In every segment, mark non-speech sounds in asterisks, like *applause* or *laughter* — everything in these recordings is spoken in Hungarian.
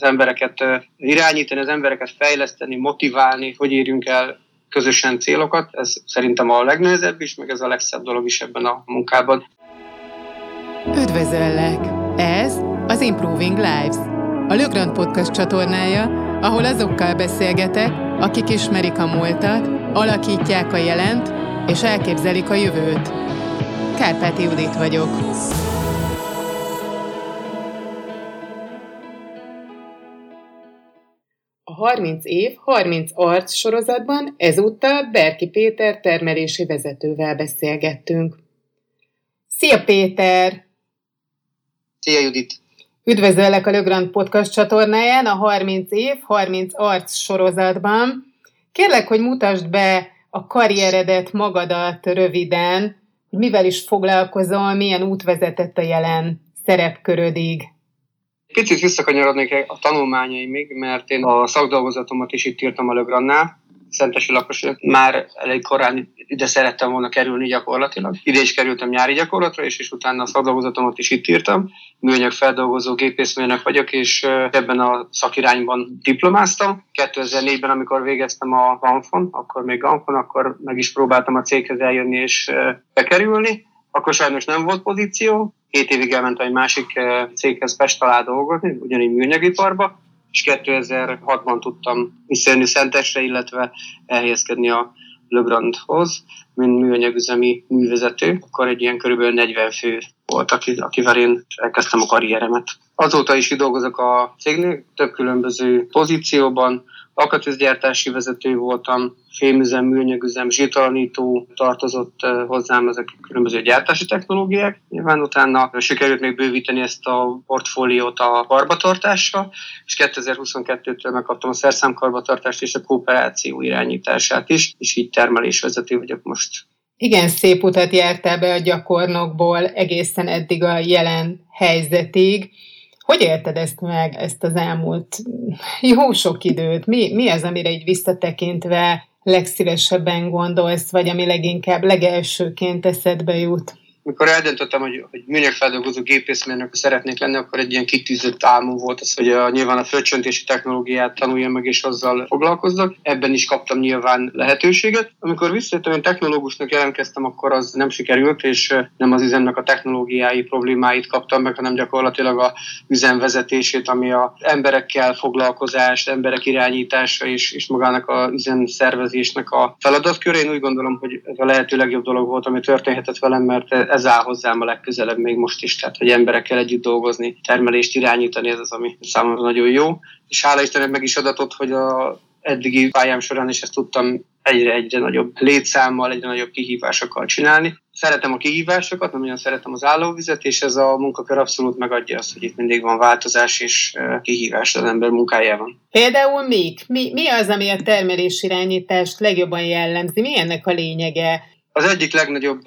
az embereket irányítani, az embereket fejleszteni, motiválni, hogy érjünk el közösen célokat. Ez szerintem a legnehezebb is, meg ez a legszebb dolog is ebben a munkában. Üdvözöllek! Ez az Improving Lives, a Lögrand Podcast csatornája, ahol azokkal beszélgetek, akik ismerik a múltat, alakítják a jelent és elképzelik a jövőt. Kárpáti Judit vagyok. 30 év, 30 arc sorozatban ezúttal Berki Péter termelési vezetővel beszélgettünk. Szia Péter! Szia Judit! Üdvözöllek a Lögrand Podcast csatornáján a 30 év, 30 arc sorozatban. Kérlek, hogy mutasd be a karrieredet, magadat röviden, mivel is foglalkozol, milyen út vezetett a jelen szerepkörödig. Kicsit visszakanyarodnék a tanulmányaimig, mert én a szakdolgozatomat is itt írtam a Lögrannál, szentesi lakos, már elég korán ide szerettem volna kerülni gyakorlatilag. Ide is kerültem nyári gyakorlatra, és, és utána a szakdolgozatomat is itt írtam. Műanyag feldolgozó gépészmérnök vagyok, és ebben a szakirányban diplomáztam. 2004-ben, amikor végeztem a Ganfon, akkor még Ganfon, akkor meg is próbáltam a céghez eljönni és bekerülni. Akkor sajnos nem volt pozíció, két évig elmentem egy másik céghez Pest alá dolgozni, ugyanígy műanyagiparba, és 2006-ban tudtam visszajönni Szentesre, illetve elhelyezkedni a Legrandhoz, mint műanyagüzemi művezető. Akkor egy ilyen körülbelül 40 fő volt, akivel én elkezdtem a karrieremet. Azóta is dolgozok a cégnél, több különböző pozícióban, alkatűzgyártási vezető voltam, fémüzem, műanyagüzem, zsítalanító tartozott hozzám ezek a különböző gyártási technológiák. Nyilván utána sikerült még bővíteni ezt a portfóliót a karbatartásra, és 2022-től megkaptam a szerszámkarbatartást és a kooperáció irányítását is, és így termelésvezető vagyok most. Igen, szép utat jártál be a gyakornokból egészen eddig a jelen helyzetig. Hogy élted ezt meg, ezt az elmúlt *laughs* jó sok időt? Mi, mi az, amire így visszatekintve legszívesebben gondolsz, vagy ami leginkább legelsőként eszedbe jut? Mikor eldöntöttem, hogy, hogy műanyagfeldolgozó gépészmérnök szeretnék lenni, akkor egy ilyen kitűzött álmom volt az, hogy a, nyilván a földcsöntési technológiát tanuljam meg, és azzal foglalkozzak. Ebben is kaptam nyilván lehetőséget. Amikor visszajöttem, hogy technológusnak jelentkeztem, akkor az nem sikerült, és nem az üzemnek a technológiái problémáit kaptam meg, hanem gyakorlatilag a üzemvezetését, ami a emberekkel foglalkozás, emberek irányítása és, és magának a üzem szervezésnek a feladatkör. Én úgy gondolom, hogy ez a lehető legjobb dolog volt, ami történhetett velem, mert ez áll hozzám a legközelebb még most is, tehát hogy emberekkel együtt dolgozni, termelést irányítani, ez az, ami számomra nagyon jó. És hála Istennek meg is adatott, hogy a eddigi pályám során is ezt tudtam egyre-egyre nagyobb létszámmal, egyre nagyobb kihívásokkal csinálni. Szeretem a kihívásokat, nagyon szeretem az állóvizet, és ez a munkakör abszolút megadja azt, hogy itt mindig van változás és kihívás az ember munkájában. Például még, mi, mi az, ami a termelésirányítást legjobban jellemzi? Mi ennek a lényege? Az egyik legnagyobb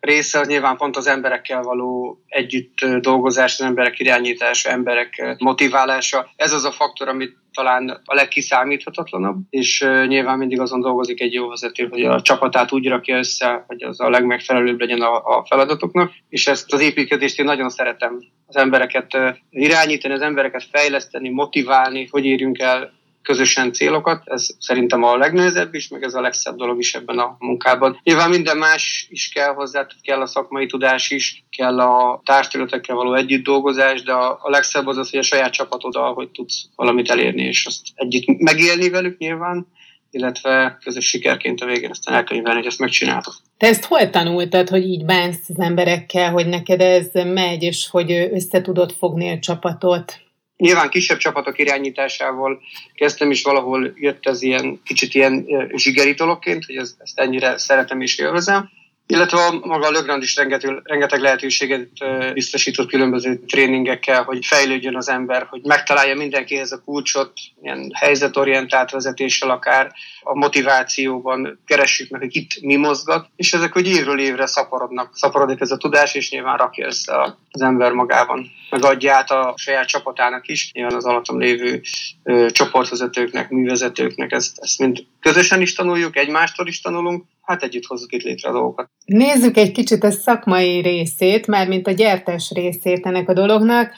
része az nyilván pont az emberekkel való együtt dolgozás, az emberek irányítása, emberek motiválása. Ez az a faktor, amit talán a legkiszámíthatatlanabb, és nyilván mindig azon dolgozik egy jó vezető, hogy a csapatát úgy rakja össze, hogy az a legmegfelelőbb legyen a, a feladatoknak, és ezt az építkezést én nagyon szeretem. Az embereket irányítani, az embereket fejleszteni, motiválni, hogy érjünk el közösen célokat. Ez szerintem a legnehezebb is, meg ez a legszebb dolog is ebben a munkában. Nyilván minden más is kell hozzá, kell a szakmai tudás is, kell a társadalmatekkel való együtt dolgozás, de a, legszebb az az, hogy a saját csapatod, hogy tudsz valamit elérni, és azt együtt megélni velük nyilván, illetve közös sikerként a végén aztán elkönyvelni, hogy ezt megcsinálod. Te ezt hol tanultad, hogy így bánsz az emberekkel, hogy neked ez megy, és hogy össze tudod fogni a csapatot? Nyilván kisebb csapatok irányításával kezdtem is valahol jött ez ilyen kicsit ilyen zsigeri dologként, hogy ezt, ezt ennyire szeretem és élvezem. Illetve a, maga a Lögrand is rengeteg, rengeteg lehetőséget biztosított különböző tréningekkel, hogy fejlődjön az ember, hogy megtalálja mindenkihez a kulcsot, ilyen helyzetorientált vezetéssel akár, a motivációban keressük meg, hogy itt mi mozgat, és ezek, hogy évről évre szaporodnak, szaporodik ez a tudás, és nyilván rakja össze az ember magában, megadja át a saját csapatának is, nyilván az alatom lévő ö, csoportvezetőknek, művezetőknek, ezt, ezt mind közösen is tanuljuk, egymástól is tanulunk, hát együtt hozzuk itt létre a dolgokat. Nézzük egy kicsit a szakmai részét, már mint a gyertes részét ennek a dolognak.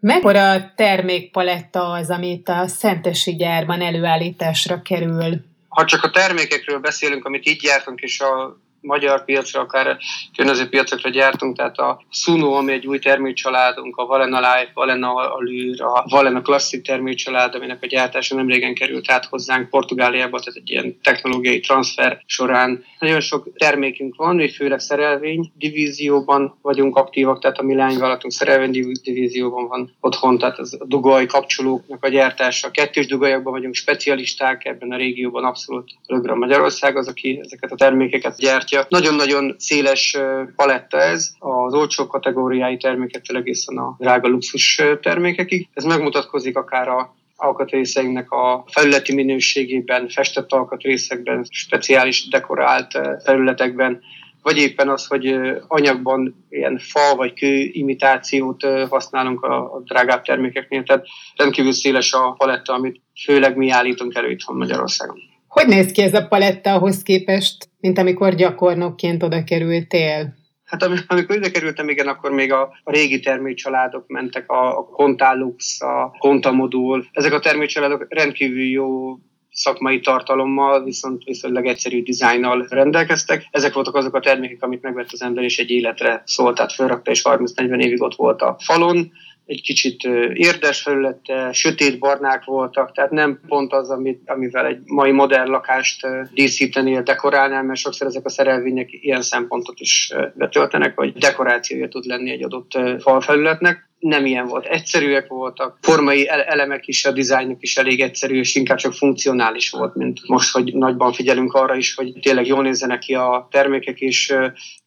Mekkora termékpaletta az, amit a Szentesi gyárban előállításra kerül? Ha csak a termékekről beszélünk, amit így gyártunk, és a magyar piacra, akár környező piacokra gyártunk, tehát a Suno, ami egy új termékcsaládunk, a Valena Life, Valena Allure, a Valena Classic termékcsalád, aminek a gyártása nem régen került át hozzánk Portugáliába, tehát egy ilyen technológiai transfer során. Nagyon sok termékünk van, mi főleg szerelvény divízióban vagyunk aktívak, tehát a mi lányvállalatunk szerelvény divízióban van otthon, tehát az a dugaj kapcsolóknak a gyártása. Kettős dugajokban vagyunk specialisták, ebben a régióban abszolút Lögra Magyarország az, aki ezeket a termékeket gyárt gyártja. Nagyon-nagyon széles paletta ez, az olcsó kategóriái termékektől egészen a drága luxus termékekig. Ez megmutatkozik akár a alkatrészeinknek a felületi minőségében, festett alkatrészekben, speciális dekorált felületekben, vagy éppen az, hogy anyagban ilyen fa vagy kő imitációt használunk a drágább termékeknél. Tehát rendkívül széles a paletta, amit főleg mi állítunk elő itthon Magyarországon. Hogy néz ki ez a paletta ahhoz képest, mint amikor gyakornokként oda kerültél? Hát amikor ide kerültem, igen, akkor még a, a régi termékcsaládok mentek, a, a Contálux, a Contamodul. Ezek a termékcsaládok rendkívül jó szakmai tartalommal, viszont viszonylag egyszerű dizájnnal rendelkeztek. Ezek voltak azok a termékek, amit megvett az ember, és egy életre szólt, tehát felrakta, és 30-40 évig ott volt a falon egy kicsit érdes felülete, sötét barnák voltak, tehát nem pont az, amit, amivel egy mai modern lakást díszítenél, dekorálnál, mert sokszor ezek a szerelvények ilyen szempontot is betöltenek, hogy dekorációja tud lenni egy adott falfelületnek nem ilyen volt. Egyszerűek voltak, formai elemek is, a dizájnok is elég egyszerű, és inkább csak funkcionális volt, mint most, hogy nagyban figyelünk arra is, hogy tényleg jól nézzenek ki a termékek, és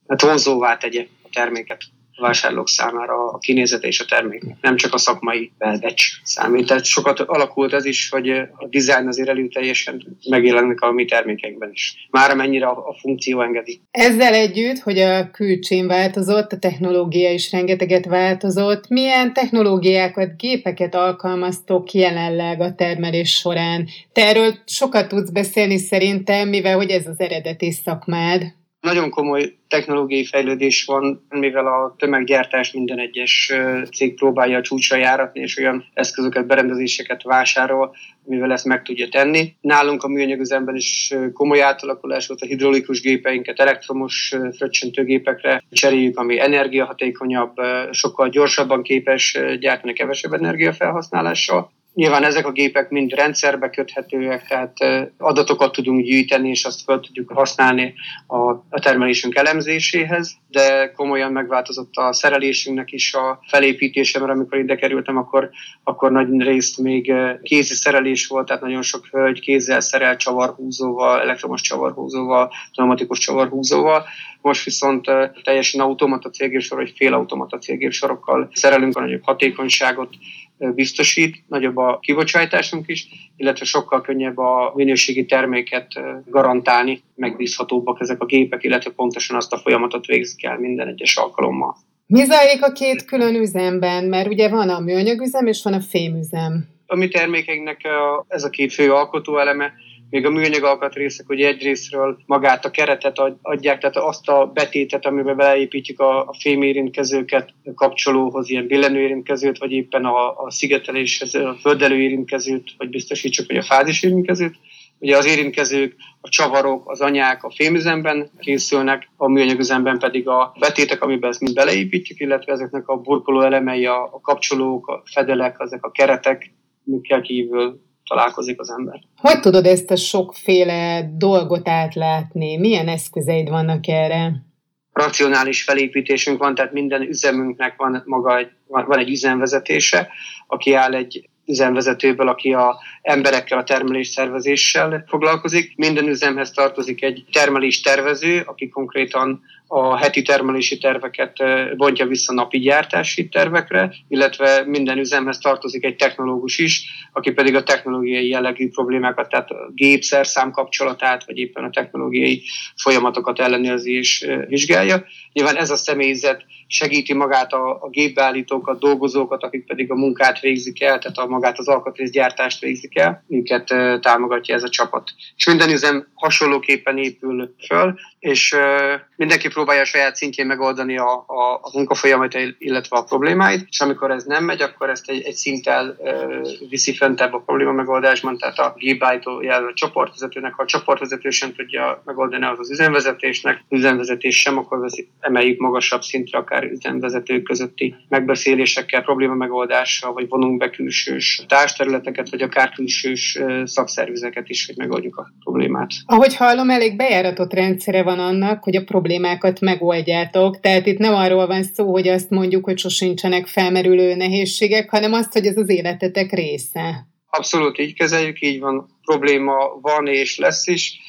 hát vonzóvá tegye a terméket vásárlók számára a kinézete és a termék, nem csak a szakmai belbecs számít. Tehát sokat alakult ez is, hogy a dizájn azért előteljesen megjelenik a mi termékekben is. Már amennyire a, a funkció engedi. Ezzel együtt, hogy a külcsén változott, a technológia is rengeteget változott, milyen technológiákat, gépeket alkalmaztok jelenleg a termelés során? Te erről sokat tudsz beszélni szerintem, mivel hogy ez az eredeti szakmád. Nagyon komoly technológiai fejlődés van, mivel a tömeggyártás minden egyes cég próbálja a csúcsra járatni, és olyan eszközöket, berendezéseket vásárol, mivel ezt meg tudja tenni. Nálunk a műanyagüzemben is komoly átalakulás volt, a hidraulikus gépeinket elektromos fröccsöntőgépekre cseréljük, ami energiahatékonyabb, sokkal gyorsabban képes gyártani kevesebb energiafelhasználással. Nyilván ezek a gépek mind rendszerbe köthetőek, tehát adatokat tudunk gyűjteni, és azt fel tudjuk használni a, termelésünk elemzéséhez, de komolyan megváltozott a szerelésünknek is a felépítése, mert amikor ide kerültem, akkor, akkor nagy részt még kézi szerelés volt, tehát nagyon sok hölgy kézzel szerel csavarhúzóval, elektromos csavarhúzóval, pneumatikus csavarhúzóval. Most viszont teljesen automata cégépsor, vagy félautomata cégépsorokkal szerelünk a nagyobb hatékonyságot, biztosít, nagyobb a kibocsátásunk is, illetve sokkal könnyebb a minőségi terméket garantálni, megbízhatóbbak ezek a gépek, illetve pontosan azt a folyamatot végzik el minden egyes alkalommal. Mi zajlik a két külön üzemben? Mert ugye van a műanyagüzem és van a fémüzem. A mi termékeinknek ez a két fő alkotóeleme, még a műanyag alkatrészek ugye egyrésztről magát a keretet adják, tehát azt a betétet, amiben beleépítjük a, a fémérintkezőket kapcsolóhoz, ilyen billenőérintkezőt, vagy éppen a, a szigeteléshez a földelő érintkezőt, vagy biztosítsuk, hogy a fázis érintkezőt. Ugye az érintkezők, a csavarok, az anyák a fémüzemben készülnek, a műanyagüzemben pedig a betétek, amiben ezt mind beleépítjük, illetve ezeknek a burkoló elemei, a, a kapcsolók, a fedelek, ezek a keretek, amikkel kívül találkozik az ember. Hogy tudod ezt a sokféle dolgot átlátni? Milyen eszközeid vannak erre? Racionális felépítésünk van, tehát minden üzemünknek van maga egy, van egy üzemvezetése, aki áll egy üzemvezetőből, aki a emberekkel, a termelés szervezéssel foglalkozik. Minden üzemhez tartozik egy termelés tervező, aki konkrétan a heti termelési terveket bontja vissza napi gyártási tervekre, illetve minden üzemhez tartozik egy technológus is, aki pedig a technológiai jellegű problémákat, tehát a gépszer kapcsolatát, vagy éppen a technológiai folyamatokat ellenőrzi és vizsgálja. Nyilván ez a személyzet segíti magát a, a gépbeállítókat, dolgozókat, akik pedig a munkát végzik el, tehát a magát az alkatrészgyártást végzik el, őket támogatja ez a csapat. És minden üzem hasonlóképpen épül föl, és mindenki próbálja a saját szintjén megoldani a, a, a munkafolyamat, illetve a problémáit, és amikor ez nem megy, akkor ezt egy, egy szinttel uh, viszi föntebb a probléma megoldásban, tehát a gibájtó jel a csoportvezetőnek, ha a csoportvezető sem tudja megoldani az az üzemvezetésnek, üzemvezetés sem, akkor veszi, emeljük magasabb szintre, akár üzemvezetők közötti megbeszélésekkel, probléma megoldással, vagy vonunk be külsős társterületeket, vagy akár külsős szakszervizeket is, hogy megoldjuk a problémát. Ahogy hallom, elég bejáratott rendszere van annak, hogy a problémákat megoldjátok. Tehát itt nem arról van szó, hogy azt mondjuk, hogy sosincsenek felmerülő nehézségek, hanem azt, hogy ez az életetek része. Abszolút így kezeljük, így van. Probléma van és lesz is.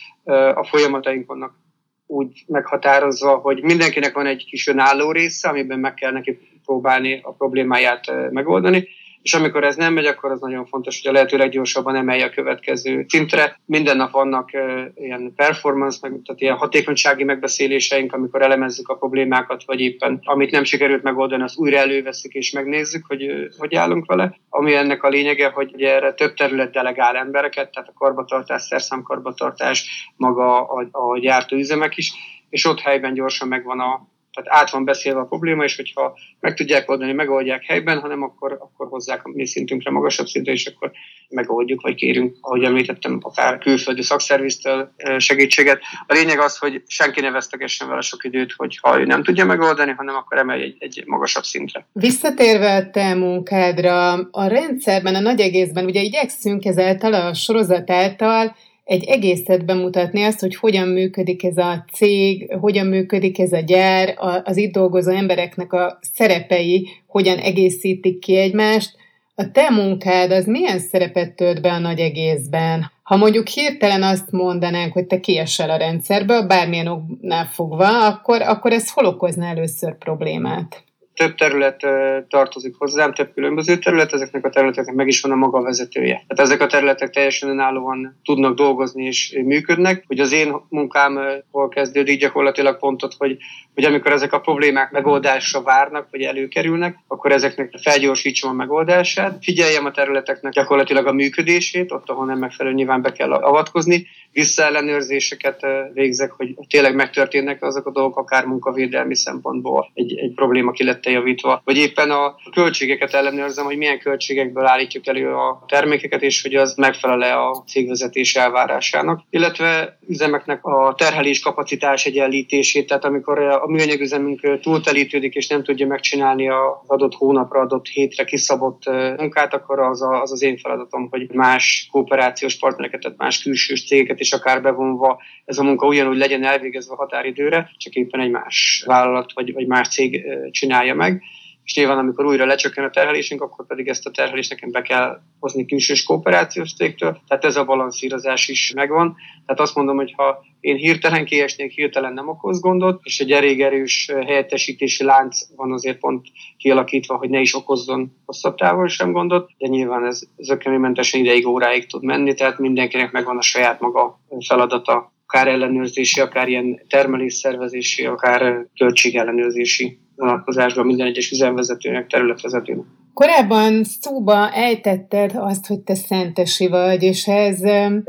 A folyamataink vannak úgy meghatározva, hogy mindenkinek van egy kis önálló része, amiben meg kell neki próbálni a problémáját megoldani, és amikor ez nem megy, akkor az nagyon fontos, hogy a lehető leggyorsabban emelje a következő szintre. Minden nap vannak ilyen performance, meg, tehát ilyen hatékonysági megbeszéléseink, amikor elemezzük a problémákat, vagy éppen amit nem sikerült megoldani, azt újra előveszük és megnézzük, hogy hogy állunk vele. Ami ennek a lényege, hogy ugye erre több terület delegál embereket, tehát a karbatartás, szerszámkarbatartás, maga a, a gyártóüzemek is, és ott helyben gyorsan megvan a, tehát át van beszélve a probléma, és hogyha meg tudják oldani, megoldják helyben, hanem akkor, akkor hozzák a mi szintünkre magasabb szintre, és akkor megoldjuk, vagy kérünk, ahogy említettem, akár külföldi szakszerviztől segítséget. A lényeg az, hogy senki ne vesztegessen vele sok időt, hogy ha ő nem tudja megoldani, hanem akkor emelj egy, egy magasabb szintre. Visszatérve a te munkádra, a rendszerben, a nagy egészben, ugye igyekszünk ezáltal a sorozat által egy egészet bemutatni, azt, hogy hogyan működik ez a cég, hogyan működik ez a gyár, az itt dolgozó embereknek a szerepei, hogyan egészítik ki egymást. A te munkád az milyen szerepet tölt be a nagy egészben? Ha mondjuk hirtelen azt mondanánk, hogy te kiesel a rendszerből, bármilyen oknál fogva, akkor, akkor ez hol okozna először problémát? Több terület tartozik hozzám, több különböző terület, ezeknek a területeknek meg is van a maga vezetője. Tehát ezek a területek teljesen önállóan tudnak dolgozni és működnek. Hogy az én munkám hol kezdődik gyakorlatilag pontot, hogy, hogy amikor ezek a problémák megoldásra várnak, vagy előkerülnek, akkor ezeknek felgyorsítsam a megoldását, figyeljem a területeknek gyakorlatilag a működését, ott, ahol nem megfelelő, nyilván be kell avatkozni, visszaellenőrzéseket végzek, hogy tényleg megtörténnek azok a dolgok, akár munkavédelmi szempontból egy, egy probléma ki lett javítva, vagy éppen a költségeket ellenőrzem, hogy milyen költségekből állítjuk elő a termékeket, és hogy az megfelele a cégvezetés elvárásának, illetve üzemeknek a terhelés kapacitás egyenlítését, tehát amikor a műanyagüzemünk túltelítődik, és nem tudja megcsinálni az adott hónapra, adott hétre kiszabott munkát, akkor az, a, az az én feladatom, hogy más kooperációs partnereket, tehát más külsős cégeket is akár bevonva ez a munka ugyanúgy legyen elvégezve határidőre, csak éppen egy más vállalat vagy, vagy más cég csinálja meg és nyilván amikor újra lecsökken a terhelésünk, akkor pedig ezt a terhelést nekem be kell hozni külsős kooperációs cégtől, tehát ez a balanszírozás is megvan. Tehát azt mondom, hogy ha én hirtelen kiesnék, hirtelen nem okoz gondot, és egy elég erős helyettesítési lánc van azért pont kialakítva, hogy ne is okozzon hosszabb távol sem gondot, de nyilván ez zökkenőmentesen ideig, óráig tud menni, tehát mindenkinek megvan a saját maga feladata, akár ellenőrzési, akár ilyen termelésszervezési, akár költségellenőrzési vonatkozásban minden egyes üzemvezetőnek, területvezetőnek. Korábban szóba ejtetted azt, hogy te szentesi vagy, és ez,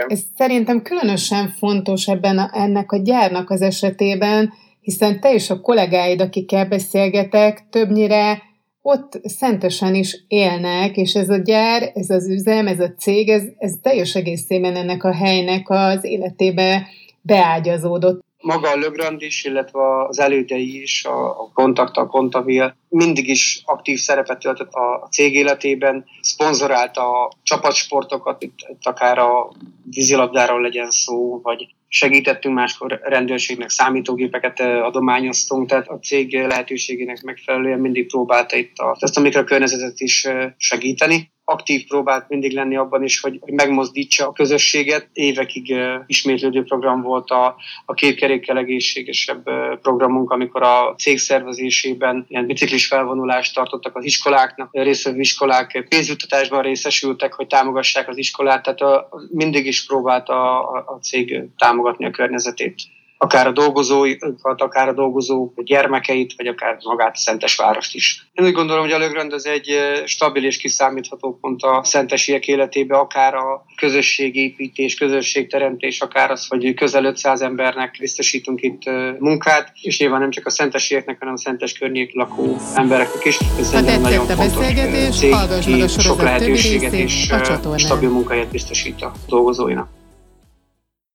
ez szerintem különösen fontos ebben a, ennek a gyárnak az esetében, hiszen te és a kollégáid, akikkel beszélgetek, többnyire ott szentesen is élnek, és ez a gyár, ez az üzem, ez a cég, ez, ez teljes egészében ennek a helynek az életébe beágyazódott maga a Lögrand is, illetve az elődei is, a, Kontakt, a Kontavil mindig is aktív szerepet töltött a cég életében, szponzorálta a csapatsportokat, itt, itt akár a vízilabdáról legyen szó, vagy segítettünk máskor rendőrségnek, számítógépeket adományoztunk, tehát a cég lehetőségének megfelelően mindig próbálta itt a, ezt a mikrokörnyezetet is segíteni aktív próbált mindig lenni abban is, hogy, megmozdítsa a közösséget. Évekig ismétlődő program volt a, a kétkerékkel egészségesebb programunk, amikor a cég szervezésében ilyen biciklis felvonulást tartottak az iskoláknak, részvevő iskolák pénzjuttatásban részesültek, hogy támogassák az iskolát, tehát a, mindig is próbált a, a, a cég támogatni a környezetét akár a dolgozóikat, akár a dolgozók gyermekeit, vagy akár magát a Szentes várost is. Én úgy gondolom, hogy a Lögrend az egy stabil és kiszámítható pont a szentesiek életébe, akár a közösségépítés, közösségteremtés, akár az, hogy közel 500 embernek biztosítunk itt munkát, és nyilván nem csak a szentesieknek, hanem a szentes környék lakó embereknek is. Ez egy nagyon a beszélgetés, cég, meg a sok lehetőséget és stabil munkahelyet biztosít a dolgozóinak.